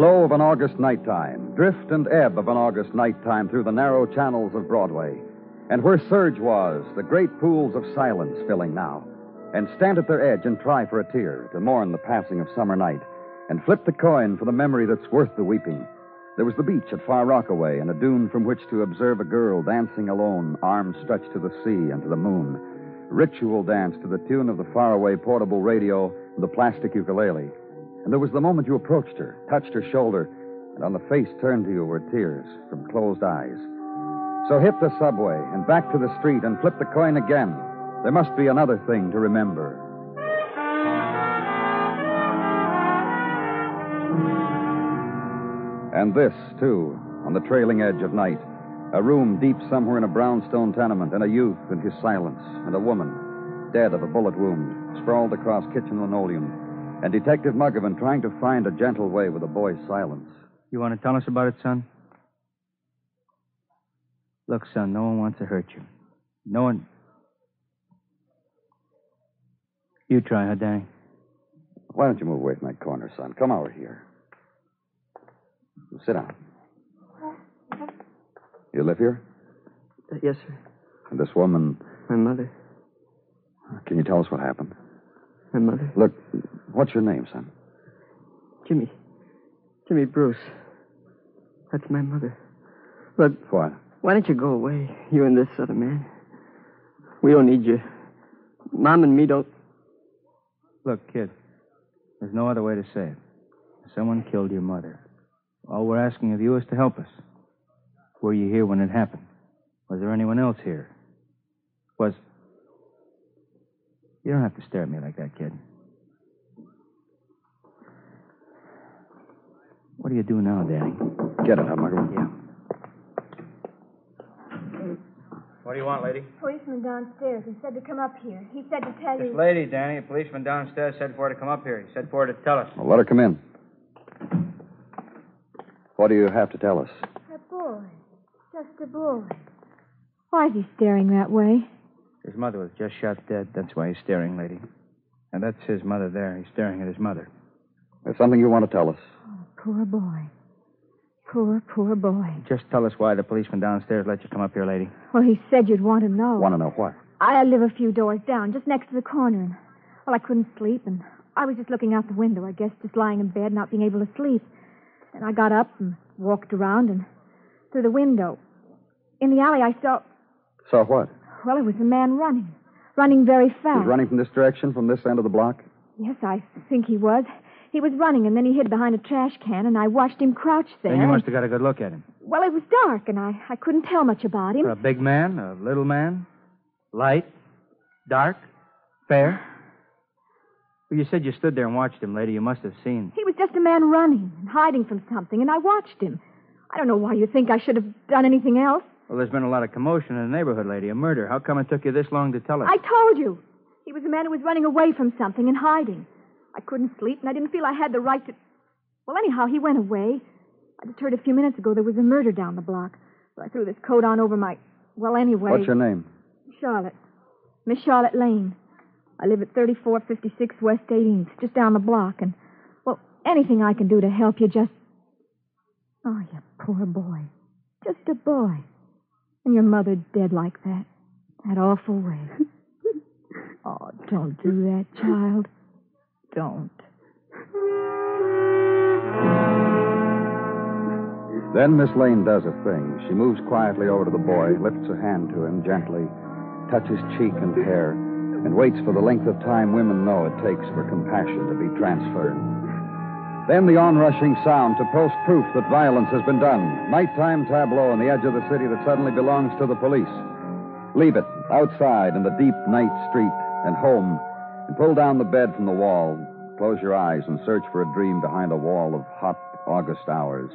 Flow of an August nighttime, drift and ebb of an August nighttime through the narrow channels of Broadway. And where surge was, the great pools of silence filling now. And stand at their edge and try for a tear to mourn the passing of summer night. And flip the coin for the memory that's worth the weeping. There was the beach at Far Rockaway and a dune from which to observe a girl dancing alone, arms stretched to the sea and to the moon. Ritual dance to the tune of the faraway portable radio the plastic ukulele. And there was the moment you approached her, touched her shoulder, and on the face turned to you were tears from closed eyes. So hit the subway and back to the street and flip the coin again. There must be another thing to remember. And this, too, on the trailing edge of night. A room deep somewhere in a brownstone tenement, and a youth in his silence, and a woman, dead of a bullet wound, sprawled across kitchen linoleum, and Detective Muggavan trying to find a gentle way with the boy's silence. You want to tell us about it, son? Look, son, no one wants to hurt you. No one. You try, huh, Danny? Why don't you move away from that corner, son? Come over here. Sit down. You live here? Uh, yes, sir. And this woman, My mother. can you tell us what happened? My mother. Look, what's your name, son? Jimmy. Jimmy Bruce. That's my mother. Look, What? why don't you go away, you and this other man? We don't need you. Mom and me don't. Look, kid, there's no other way to say it. Someone killed your mother. All we're asking of you is to help us. Were you here when it happened? Was there anyone else here? Was. You don't have to stare at me like that, kid. What do you do now, Danny? Get it, huh, Muggavan? Yeah. What do you want, lady? Policeman downstairs. He said to come up here. He said to tell This you. lady, Danny, a policeman downstairs said for her to come up here. He said for her to tell us. Well, let her come in. What do you have to tell us? A boy. Just a boy. Why is he staring that way? His mother was just shot dead. That's why he's staring, lady. And that's his mother there. He's staring at his mother. There's something you want to tell us. Oh, poor boy. Poor, poor boy. Just tell us why the policeman downstairs let you come up here, lady. Well, he said you'd want to know. Want to know what? I live a few doors down, just next to the corner. And, well, I couldn't sleep, and I was just looking out the window, I guess, just lying in bed, not being able to sleep. And I got up and walked around and through the window. In the alley, I saw, Saw what? Well, it was a man running. Running very fast. He's running from this direction, from this end of the block? Yes, I think he was. He was running, and then he hid behind a trash can, and I watched him crouch there. Then you must have got a good look at him. Well, it was dark, and I, I couldn't tell much about him. A big man, a little man, light, dark, fair. Well, you said you stood there and watched him, lady. You must have seen. He was just a man running and hiding from something, and I watched him. I don't know why you think I should have done anything else. Well, there's been a lot of commotion in the neighborhood, lady. A murder. How come it took you this long to tell us? I told you. He was a man who was running away from something and hiding. I couldn't sleep, and I didn't feel I had the right to. Well, anyhow, he went away. I just heard a few minutes ago there was a murder down the block. So I threw this coat on over my. Well, anyway. What's your name? Charlotte. Miss Charlotte Lane. I live at 3456 West 18th, just down the block, and, well, anything I can do to help you, just. Oh, you poor boy. Just a boy. And your mother dead like that. That awful way. oh, don't do that, child. Don't. Then Miss Lane does a thing. She moves quietly over to the boy, lifts a hand to him gently, touches cheek and hair, and waits for the length of time women know it takes for compassion to be transferred. Then the onrushing sound to post proof that violence has been done. Nighttime tableau on the edge of the city that suddenly belongs to the police. Leave it outside in the deep night street and home, and pull down the bed from the wall. Close your eyes and search for a dream behind a wall of hot August hours.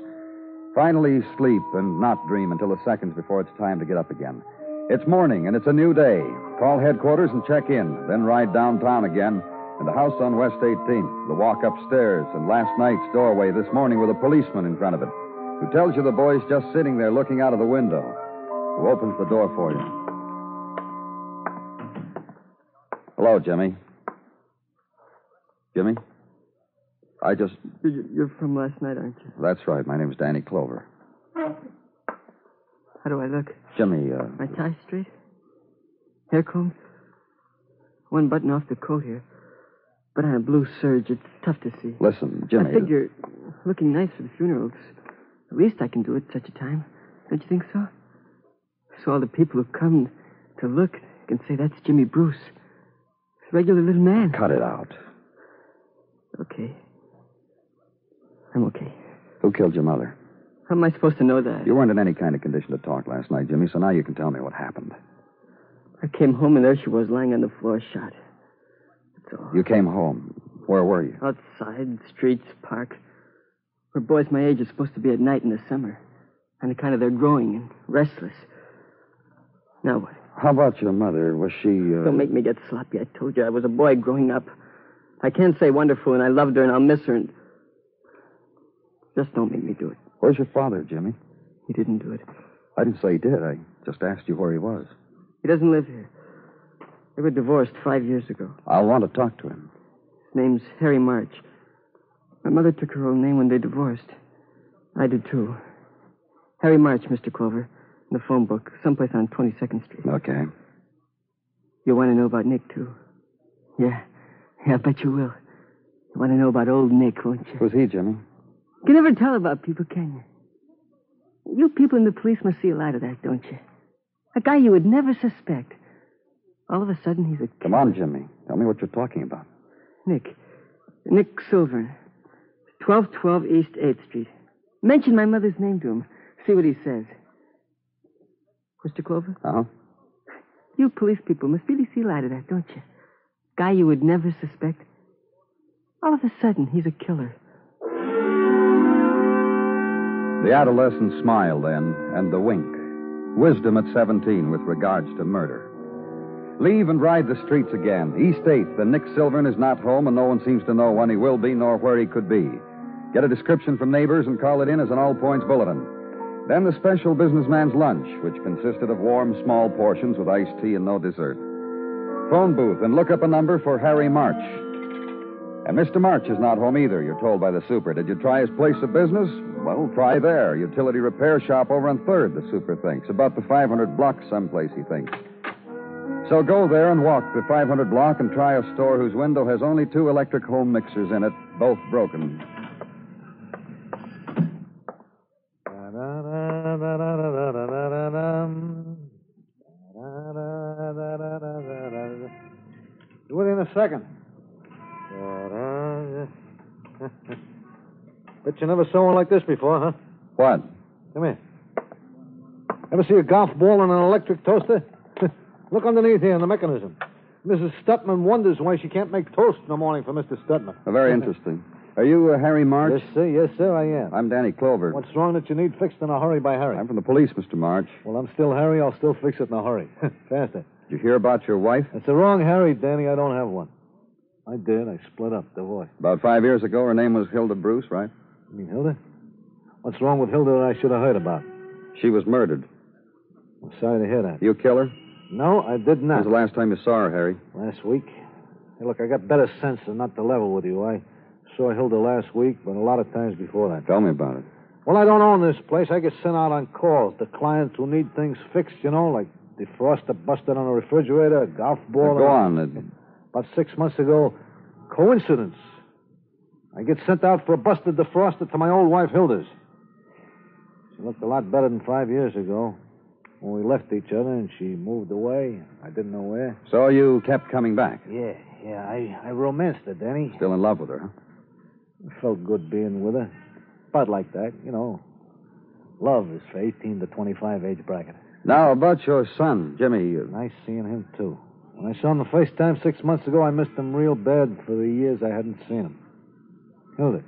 Finally, sleep and not dream until the seconds before it's time to get up again. It's morning and it's a new day. Call headquarters and check in, then ride downtown again. The house on West 18th, the walk upstairs, and last night's doorway this morning with a policeman in front of it, who tells you the boy's just sitting there looking out of the window, who opens the door for you. Hello, Jimmy. Jimmy? I just. You're you're from last night, aren't you? That's right. My name's Danny Clover. How do I look? Jimmy, uh. My tie straight? Hair combed? One button off the coat here. But on a blue serge, it's tough to see. Listen, Jimmy. I figure looking nice for the funerals. The least I can do it at such a time. Don't you think so? So all the people who come to look can say that's Jimmy Bruce. He's a regular little man. Cut it out. Okay. I'm okay. Who killed your mother? How am I supposed to know that? You weren't in any kind of condition to talk last night, Jimmy, so now you can tell me what happened. I came home and there she was lying on the floor shot. You came home. Where were you? Outside, streets, park. Where boys my age are supposed to be at night in the summer. And the kind of they're growing and restless. Now what? How about your mother? Was she. Uh... Don't make me get sloppy. I told you I was a boy growing up. I can't say wonderful and I loved her and I'll miss her and. Just don't make me do it. Where's your father, Jimmy? He didn't do it. I didn't say he did. I just asked you where he was. He doesn't live here. They were divorced five years ago. I'll want to talk to him. His name's Harry March. My mother took her own name when they divorced. I did too. Harry March, Mr. Clover. In the phone book, someplace on 22nd Street. Okay. You want to know about Nick, too? Yeah. Yeah, I bet you will. You want to know about old Nick, won't you? Who's he, Jimmy? You can never tell about people, can you? You people in the police must see a lot of that, don't you? A guy you would never suspect. All of a sudden, he's a. Come on, Jimmy. Tell me what you're talking about. Nick. Nick Silver. 1212 East 8th Street. Mention my mother's name to him. See what he says. Mr. Clover? Uh huh. You police people must really see light of that, don't you? Guy you would never suspect. All of a sudden, he's a killer. The adolescent smile then, and the wink. Wisdom at 17 with regards to murder. Leave and ride the streets again. East 8th, the Nick Silvern is not home, and no one seems to know when he will be nor where he could be. Get a description from neighbors and call it in as an all points bulletin. Then the special businessman's lunch, which consisted of warm, small portions with iced tea and no dessert. Phone booth and look up a number for Harry March. And Mr. March is not home either, you're told by the super. Did you try his place of business? Well, try there. Utility repair shop over on 3rd, the super thinks. About the 500 block someplace, he thinks. So go there and walk the 500 block and try a store whose window has only two electric home mixers in it, both broken. Do it in a second. Bet you never saw one like this before, huh? What? Come here. Ever see a golf ball in an electric toaster? Look underneath here in the mechanism. Mrs. Stutman wonders why she can't make toast in the morning for Mr. Stutman. Uh, very interesting. Are you uh, Harry March? Yes, sir. Yes, sir, I am. I'm Danny Clover. What's wrong that you need fixed in a hurry by Harry? I'm from the police, Mr. March. Well, I'm still Harry. I'll still fix it in a hurry. Faster. Did you hear about your wife? It's the wrong Harry, Danny. I don't have one. I did. I split up. Divorced. About five years ago, her name was Hilda Bruce, right? You mean Hilda? What's wrong with Hilda that I should have heard about? She was murdered. I'm sorry to hear that. You kill her? No, I did When not. was the last time you saw her, Harry? Last week? Hey, look, I got better sense than not to level with you. I saw Hilda last week, but a lot of times before that. Tell me about it. Well, I don't own this place. I get sent out on calls to clients who need things fixed, you know, like defroster busted on a refrigerator, a golf ball. Now, go on. It- About six months ago, coincidence. I get sent out for a busted defroster to my old wife, Hilda's. She looked a lot better than five years ago when we left each other and she moved away. I didn't know where. So you kept coming back. Yeah, yeah, I, I romanced her, Danny. Still in love with her, huh? It felt good being with her. About like that, you know. Love is for 18 to 25 age bracket. Now, about your son, Jimmy. you- Nice seeing him, too. When I saw him the first time six months ago, I missed him real bad for the years I hadn't seen him. Hilda.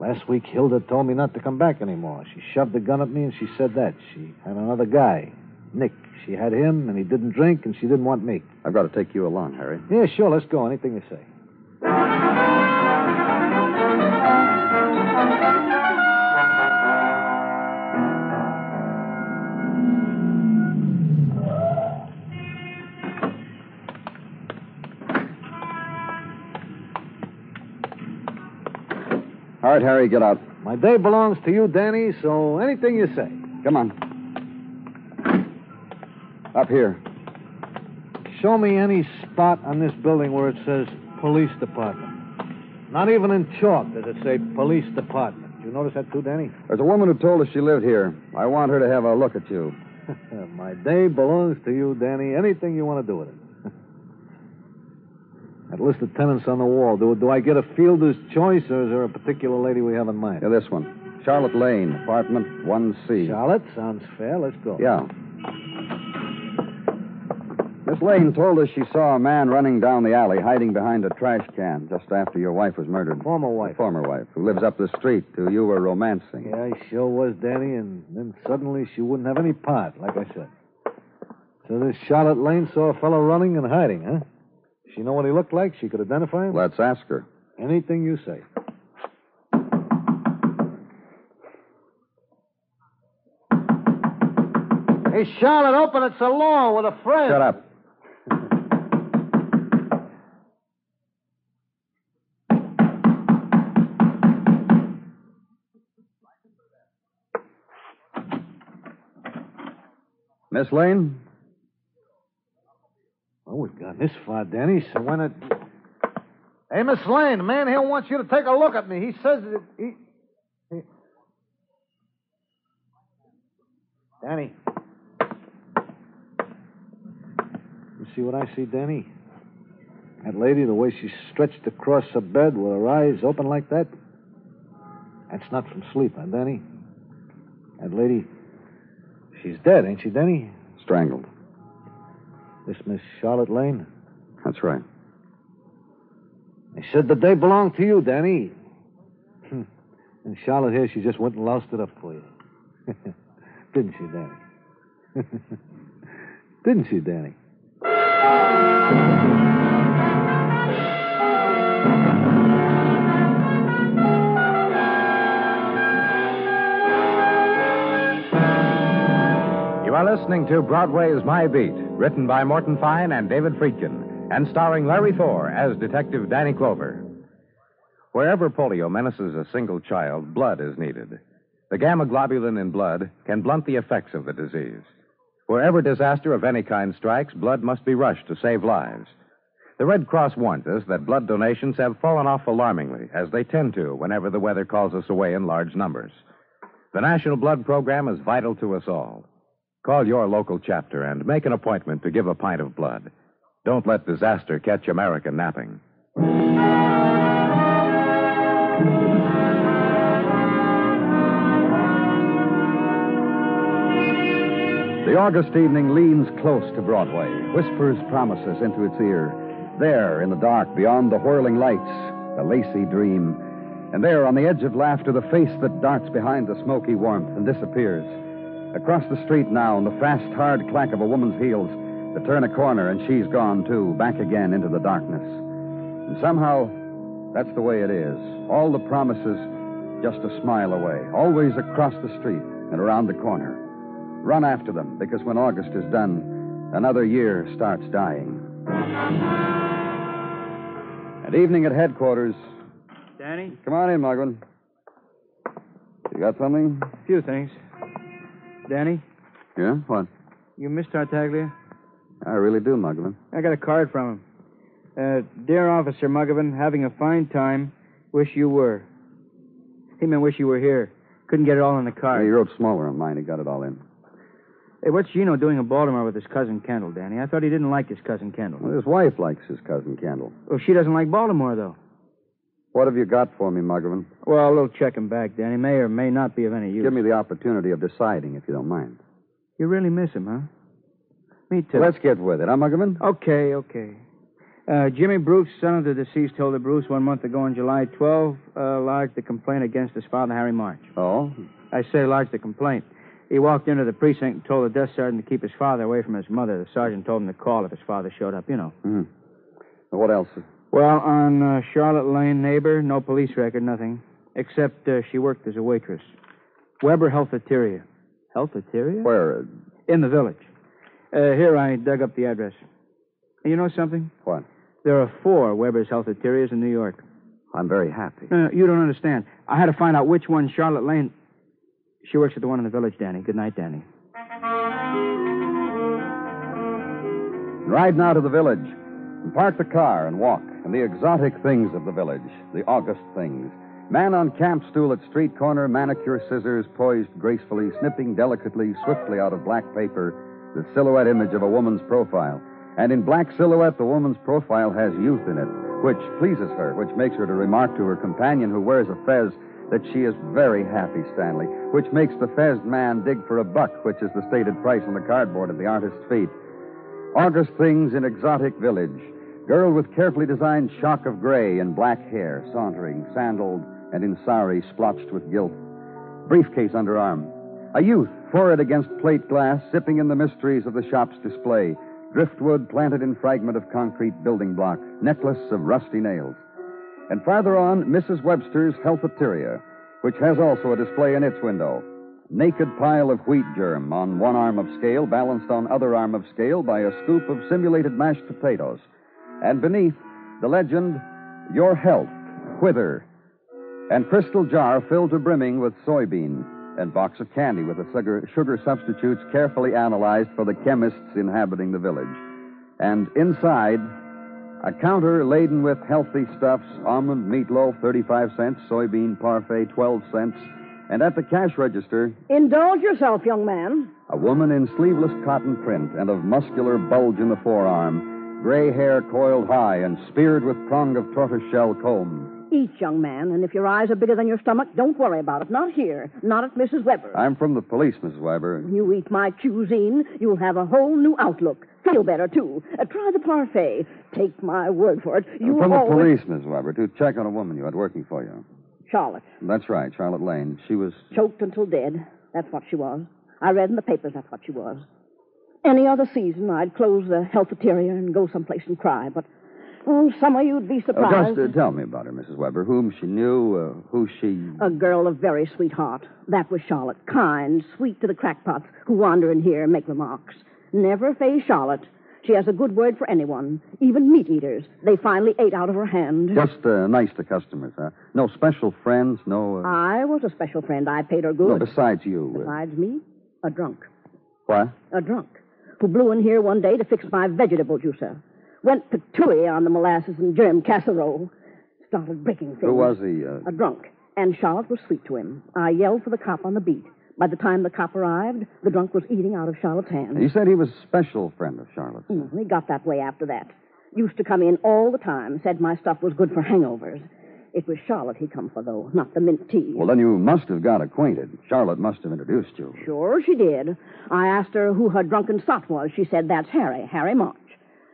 Last week, Hilda told me not to come back anymore. She shoved a gun at me and she said that. She had another guy, Nick. She had him and he didn't drink and she didn't want me. I've got to take you along, Harry. Yeah, sure, let's go. Anything you say. All right, Harry, get out. My day belongs to you, Danny, so anything you say. Come on. Up here. Show me any spot on this building where it says police department. Not even in chalk does it say police department. You notice that too, Danny? There's a woman who told us she lived here. I want her to have a look at you. My day belongs to you, Danny. Anything you want to do with it. That list of tenants on the wall. Do, do I get a fielder's choice, or is there a particular lady we have in mind? Yeah, this one. Charlotte Lane, apartment 1C. Charlotte, sounds fair. Let's go. Yeah. Miss Lane told us she saw a man running down the alley, hiding behind a trash can just after your wife was murdered. Former wife. Former wife, who lives up the street, who you were romancing. Yeah, I sure was, Danny, and then suddenly she wouldn't have any part, like I said. So this Charlotte Lane saw a fellow running and hiding, huh? She know what he looked like? She could identify him? Let's ask her. Anything you say. Hey, Charlotte, open it alone with a friend. Shut up. Miss Lane? This far, Danny, so when it. Hey, Miss Lane, the man here wants you to take a look at me. He says that he. he... Danny. You see what I see, Danny? That lady, the way she's stretched across the bed with her eyes open like that? That's not from sleep, huh, Danny? That lady, she's dead, ain't she, Danny? Strangled. This Miss Charlotte Lane? That's right. They said the day belonged to you, Danny. Hmm. and Charlotte here, she just went and loused it up for you. Didn't she, Danny? Didn't she, Danny? Listening to Broadway's My Beat, written by Morton Fine and David Friedkin, and starring Larry Thor as Detective Danny Clover. Wherever polio menaces a single child, blood is needed. The gamma globulin in blood can blunt the effects of the disease. Wherever disaster of any kind strikes, blood must be rushed to save lives. The Red Cross warns us that blood donations have fallen off alarmingly, as they tend to whenever the weather calls us away in large numbers. The National Blood Program is vital to us all. Call your local chapter and make an appointment to give a pint of blood. Don't let disaster catch America napping. The August evening leans close to Broadway, whispers promises into its ear. There, in the dark, beyond the whirling lights, the lacy dream. And there, on the edge of laughter, the face that darts behind the smoky warmth and disappears. Across the street now, and the fast, hard clack of a woman's heels, to turn a corner, and she's gone, too, back again into the darkness. And somehow, that's the way it is. All the promises just a smile away, always across the street and around the corner. Run after them, because when August is done, another year starts dying. At evening at headquarters. Danny? Come on in, Muggavan. You got something? A few things. Danny, Yeah? What? you miss Tartaglia? I really do, Muggavan. I got a card from him. Uh, dear Officer Muggavan, having a fine time. Wish you were. He meant wish you were here. Couldn't get it all in the car. Yeah, he wrote smaller on mine. He got it all in. Hey, what's Gino doing in Baltimore with his cousin Kendall, Danny? I thought he didn't like his cousin Kendall. Well, his wife likes his cousin Kendall. Well, she doesn't like Baltimore, though. What have you got for me, Muggavan? Well, a little checking back, Danny. May or may not be of any use. Give me the opportunity of deciding, if you don't mind. You really miss him, huh? Me too. Let's get with it, huh, Muggavan? Okay, okay. Uh, Jimmy Bruce, son of the deceased Hilda Bruce, one month ago on July 12, uh, lodged a complaint against his father, Harry March. Oh? I say lodged a complaint. He walked into the precinct and told the desk sergeant to keep his father away from his mother. The sergeant told him to call if his father showed up, you know. Mm-hmm. What else? Well, on uh, Charlotte Lane, neighbor, no police record, nothing. Except uh, she worked as a waitress. Weber Healtheteria. Healtheteria? Where? In the village. Uh, here, I dug up the address. And you know something? What? There are four Weber's Healtheterias in New York. I'm very happy. No, no, you don't understand. I had to find out which one Charlotte Lane. She works at the one in the village, Danny. Good night, Danny. Ride now to the village. Park the car and walk. And the exotic things of the village. The August things. Man on camp stool at street corner, manicure scissors poised gracefully, snipping delicately, swiftly out of black paper, the silhouette image of a woman's profile. And in black silhouette, the woman's profile has youth in it, which pleases her, which makes her to remark to her companion who wears a fez that she is very happy, Stanley, which makes the fez man dig for a buck, which is the stated price on the cardboard at the artist's feet. August things in exotic village. Girl with carefully designed shock of gray and black hair, sauntering, sandaled, and in sari splotched with gilt. Briefcase under arm. A youth, forehead against plate glass, sipping in the mysteries of the shop's display. Driftwood planted in fragment of concrete building block. Necklace of rusty nails. And farther on, Mrs. Webster's Healtheteria, which has also a display in its window. Naked pile of wheat germ on one arm of scale, balanced on other arm of scale by a scoop of simulated mashed potatoes. And beneath, the legend, Your Health, Whither, and crystal jar filled to brimming with soybean, and box of candy with the sugar, sugar substitutes carefully analyzed for the chemists inhabiting the village. And inside, a counter laden with healthy stuffs almond meatloaf, 35 cents, soybean parfait, 12 cents, and at the cash register, Indulge yourself, young man. a woman in sleeveless cotton print and of muscular bulge in the forearm, gray hair coiled high and speared with prong of tortoiseshell comb. Eat, young man, and if your eyes are bigger than your stomach, don't worry about it. Not here. Not at Mrs. Weber. I'm from the police, Mrs. Weber. You eat my cuisine, you'll have a whole new outlook. Feel better, too. Uh, try the parfait. Take my word for it. You from the always... police, Mrs. Weber, to check on a woman you had working for you. Charlotte. That's right, Charlotte Lane. She was. Choked until dead. That's what she was. I read in the papers that's what she was. Any other season, I'd close the healtheteria and go someplace and cry, but, oh, summer you'd be Oh, surprised. just uh, tell me about her, Mrs. Weber. Whom she knew, uh, who she. A girl of very sweet heart. That was Charlotte. Kind, sweet to the crackpots who wander in here and make remarks. Never face Charlotte. She has a good word for anyone, even meat eaters. They finally ate out of her hand. Just uh, nice to customers, huh? No special friends, no. Uh... I was a special friend. I paid her good. no, besides you. Uh... Besides me, a drunk. What? A drunk. Who blew in here one day to fix my vegetable juicer. Went patooey on the molasses and germ casserole. Started breaking things. Who was he? Uh... A drunk. And Charlotte was sweet to him. I yelled for the cop on the beat. By the time the cop arrived, the drunk was eating out of Charlotte's hand. He said he was a special friend of Charlotte's. Mm, he got that way after that. Used to come in all the time, said my stuff was good for hangovers. It was Charlotte he come for, though, not the mint tea. Well, then you must have got acquainted. Charlotte must have introduced you. Sure, she did. I asked her who her drunken sot was. She said, that's Harry, Harry March.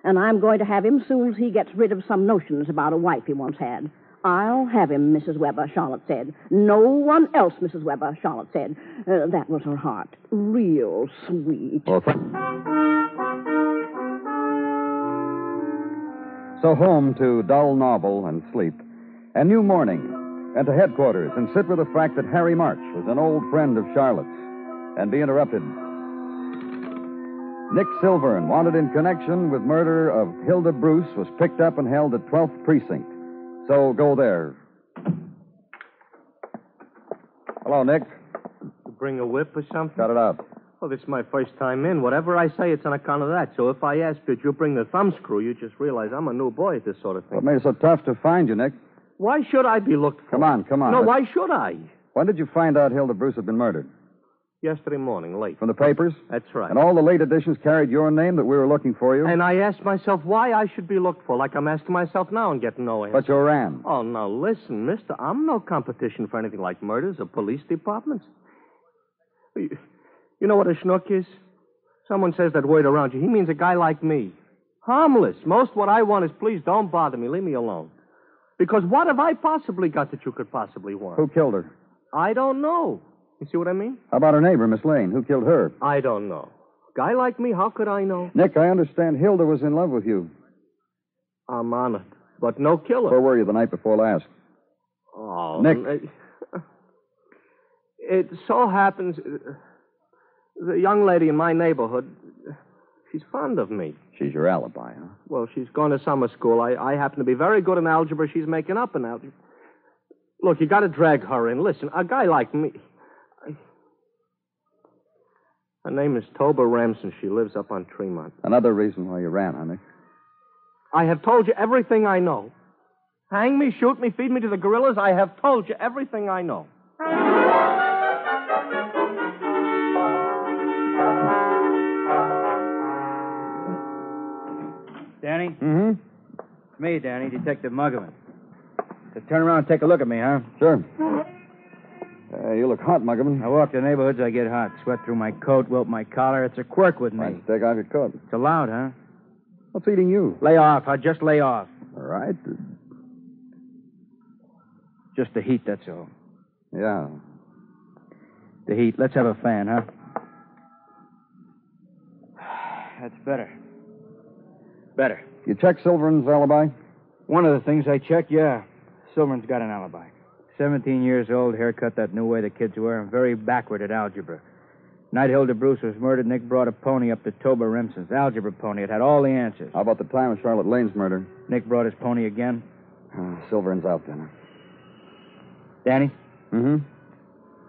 And I'm going to have him soon as he gets rid of some notions about a wife he once had. I'll have him, Mrs. Weber, Charlotte said. No one else, Mrs. Weber, Charlotte said. Uh, that was her heart. Real sweet. Well, So home to dull novel and sleep, and new morning, and to headquarters, and sit with the fact that Harry March was an old friend of Charlotte's, and be interrupted. Nick Silvern, wanted in connection with murder of Hilda Bruce, was picked up and held at 12th Precinct. So go there. Hello, Nick. You bring a whip or something? Got it out. Well, this is my first time in. Whatever I say, it's on account of that. So if I ask that you bring the thumbscrew, you just realize I'm a new boy at this sort of thing. What made it so tough to find you, Nick? Why should I be looked for? Come on, come on. No, Let's- why should I? When did you find out Hilda Bruce had been murdered? Yesterday morning, late. From the papers? That's right. And all the late editions carried your name that we were looking for you? And I asked myself why I should be looked for, like I'm asking myself now and getting no answer. But you ran. Oh, now listen, mister. I'm no competition for anything like murders or police departments. You, you know what a schnook is? Someone says that word around you. He means a guy like me. Harmless. Most what I want is please don't bother me. Leave me alone. Because what have I possibly got that you could possibly want? Who killed her? I don't know. You see what I mean? How about her neighbor, Miss Lane? Who killed her? I don't know. Guy like me, how could I know? Nick, I understand Hilda was in love with you. I'm honored. But no killer. Where were you the night before last? Oh, Nick. It so happens the young lady in my neighborhood, she's fond of me. She's your alibi, huh? Well, she's going to summer school. I, I happen to be very good in algebra. She's making up in algebra. Look, you got to drag her in. Listen, a guy like me. I... Her name is Toba Ramson. She lives up on Tremont. Another reason why you ran, huh, Nick? I have told you everything I know. Hang me, shoot me, feed me to the gorillas. I have told you everything I know. Danny? Mm-hmm. It's me, Danny, Detective Muggavan. So turn around and take a look at me, huh? Sure. Uh, you look hot, Muggavan. I walk the neighborhoods, I get hot. Sweat through my coat, wilt my collar. It's a quirk with me. don't take off your coat. It's allowed, huh? What's eating you? Lay off. I'll just lay off. All right. Just the heat, that's all. Yeah. The heat. Let's have a fan, huh? That's better. Better. You check Silverman's alibi? One of the things I checked, yeah. Silverman's got an alibi. 17 years old, haircut that new way the kids wear, and very backward at algebra. Night Hilda Bruce was murdered, Nick brought a pony up to Toba Remsen's algebra pony. It had all the answers. How about the time of Charlotte Lane's murder? Nick brought his pony again. Uh, Silverman's out then. Danny, Mm-hmm.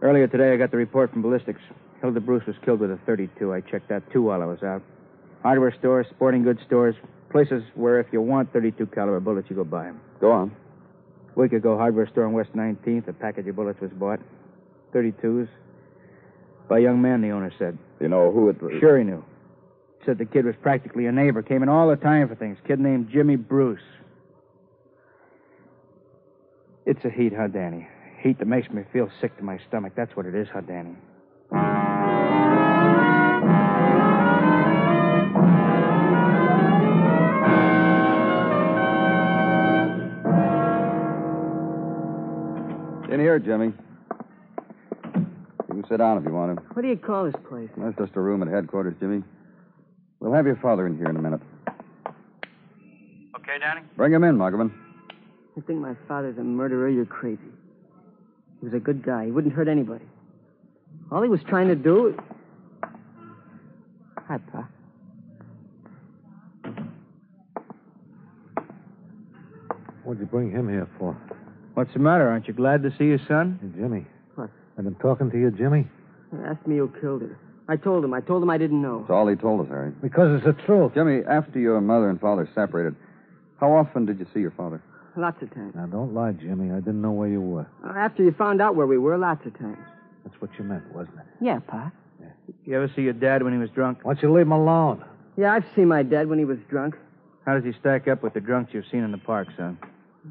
earlier today I got the report from ballistics. Hilda Bruce was killed with a 32. I checked that too while I was out. Hardware stores, sporting goods stores, places where if you want 32 caliber bullets, you go buy them. Go on. A week ago, hardware store on West 19th, a package of bullets was bought. 32s. By a young man, the owner said. You know who it was? Sure he knew. Said the kid was practically a neighbor. Came in all the time for things. Kid named Jimmy Bruce. It's a heat, huh, Danny? Heat that makes me feel sick to my stomach. That's what it is, huh, Danny? In here, Jimmy. You can sit down if you want to. What do you call this place? That's just a room at headquarters, Jimmy. We'll have your father in here in a minute. Okay, Danny? Bring him in, Muggavan. I think my father's a murderer? You're crazy. He was a good guy. He wouldn't hurt anybody. All he was trying to do. Hi, Pa. What'd you bring him here for? What's the matter? Aren't you glad to see your son? Hey, Jimmy. What? I've been talking to you, Jimmy. He asked me who killed her. I told him. I told him I didn't know. That's all he told us, Harry. Because it's the truth. Jimmy, after your mother and father separated, how often did you see your father? Lots of times. Now, don't lie, Jimmy. I didn't know where you were. Uh, After you found out where we were, lots of times. That's what you meant, wasn't it? Yeah, Pa. You ever see your dad when he was drunk? Why don't you leave him alone? Yeah, I've seen my dad when he was drunk. How does he stack up with the drunks you've seen in the park, son?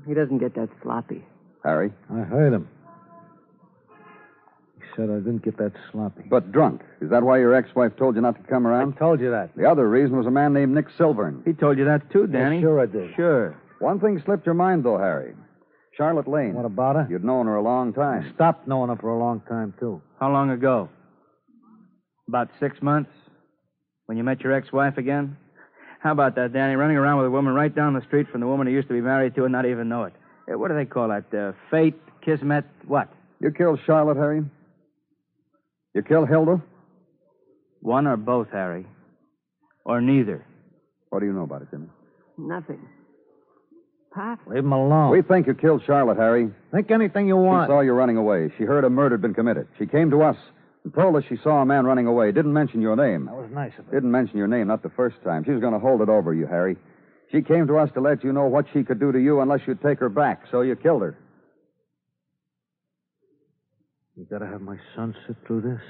He doesn't get that sloppy. Harry? I heard him. He said I didn't get that sloppy. But drunk. Is that why your ex-wife told you not to come I around? told you that. The other reason was a man named Nick Silvern. He told you that too, Yeah, Danny. sure I did. Sure. One thing slipped your mind, though, Harry. Charlotte Lane. What about her? You'd known her a long I time. stopped knowing her for a long time, too. How long ago? About six months? When you met your ex-wife again? How about that, Danny? Running around with a woman right down the street from the woman you used to be married to and not even know it. Uh, What do they call that? Uh, fate, kismet, what? You killed Charlotte, Harry? You killed Hilda? One or both, Harry. Or neither. What do you know about it, Jimmy? Nothing. Pa? Leave him alone. We think you killed Charlotte, Harry. Think anything you want. She saw you running away. She heard a murder had been committed. She came to us and told us she saw a man running away. Didn't mention your name. That was nice of her. Didn't mention your name, not the first time. She was going to hold it over you, Harry. She came to us to let you know what she could do to you unless you'd take her back, so you killed her. You gotta have my son sit through this?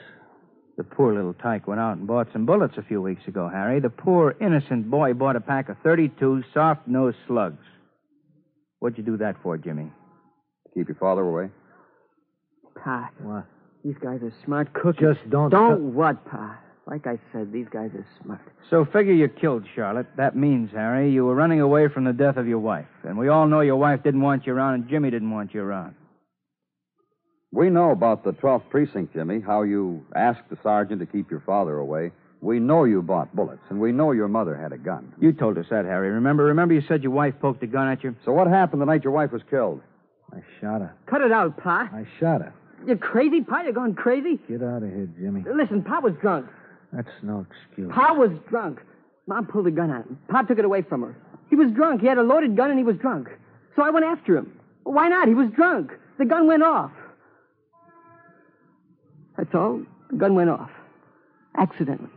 The poor little tyke went out and bought some bullets a few weeks ago, Harry. The poor, innocent boy bought a pack of 32 soft nosed slugs. What'd you do that for, Jimmy? Keep your father away? Pa, What? these guys are smart cookies. Just don't. Don't what, Pa? Like I said, these guys are smart. So figure you killed Charlotte. That means, Harry, you were running away from the death of your wife. And we all know your wife didn't want you around, and Jimmy didn't want you around. We know about the 12th precinct, Jimmy, how you asked the sergeant to keep your father away. We know you bought bullets, and we know your mother had a gun. You told us that, Harry. Remember? Remember you said your wife poked a gun at you? So what happened the night your wife was killed? I shot her. Cut it out, Pa. I shot her. You're crazy, Pa? You're going crazy? Get out of here, Jimmy. Listen, Pa was drunk. That's no excuse. Pa was drunk. Mom pulled a gun at him. Pa took it away from her. He was drunk. He had a loaded gun and he was drunk. So I went after him. Why not? He was drunk. The gun went off. That's all. The gun went off. Accidentally.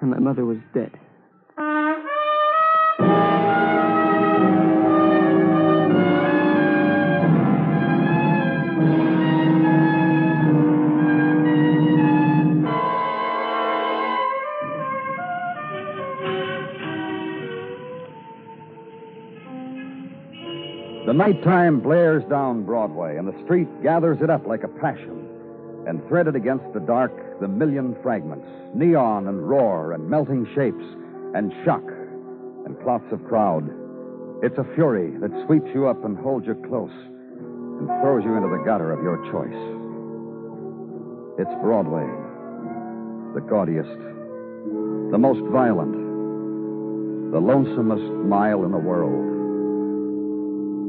And my mother was dead. Nighttime blares down Broadway, and the street gathers it up like a passion. And threaded against the dark, the million fragments, neon and roar and melting shapes, and shock and clots of crowd. It's a fury that sweeps you up and holds you close and throws you into the gutter of your choice. It's Broadway, the gaudiest, the most violent, the lonesomest mile in the world.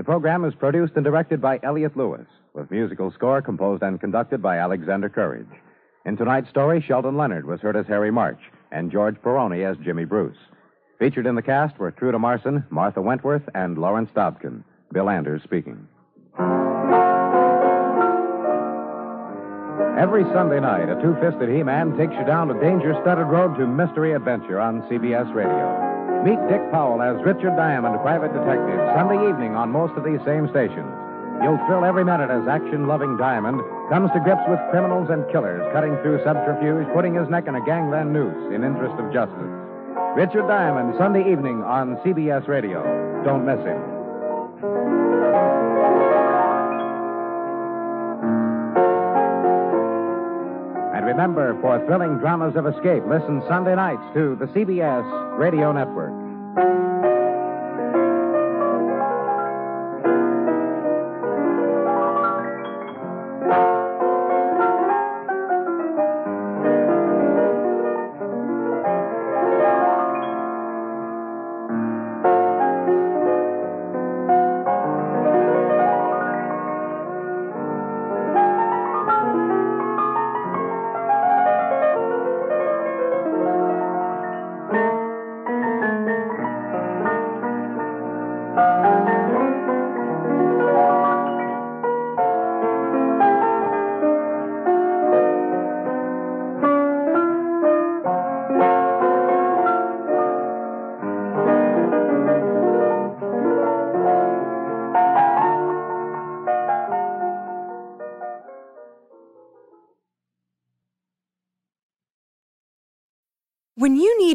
The program is produced and directed by Elliott Lewis, with musical score composed and conducted by Alexander Courage. In tonight's story, Sheldon Leonard was heard as Harry March and George Pirrone as Jimmy Bruce. Featured in the cast were Truda Marson, Martha Wentworth, and Lawrence Dobkin. Bill Anders speaking. Every Sunday night, a two fisted He Man takes you down a danger studded road to mystery adventure on CBS Radio. Meet Dick Powell as Richard Diamond, private detective, Sunday evening on most of these same stations. You'll thrill every minute as action loving Diamond comes to grips with criminals and killers, cutting through subterfuge, putting his neck in a gangland noose in interest of justice. Richard Diamond, Sunday evening on CBS Radio. Don't miss him. Remember, for thrilling dramas of escape, listen Sunday nights to the CBS Radio Network.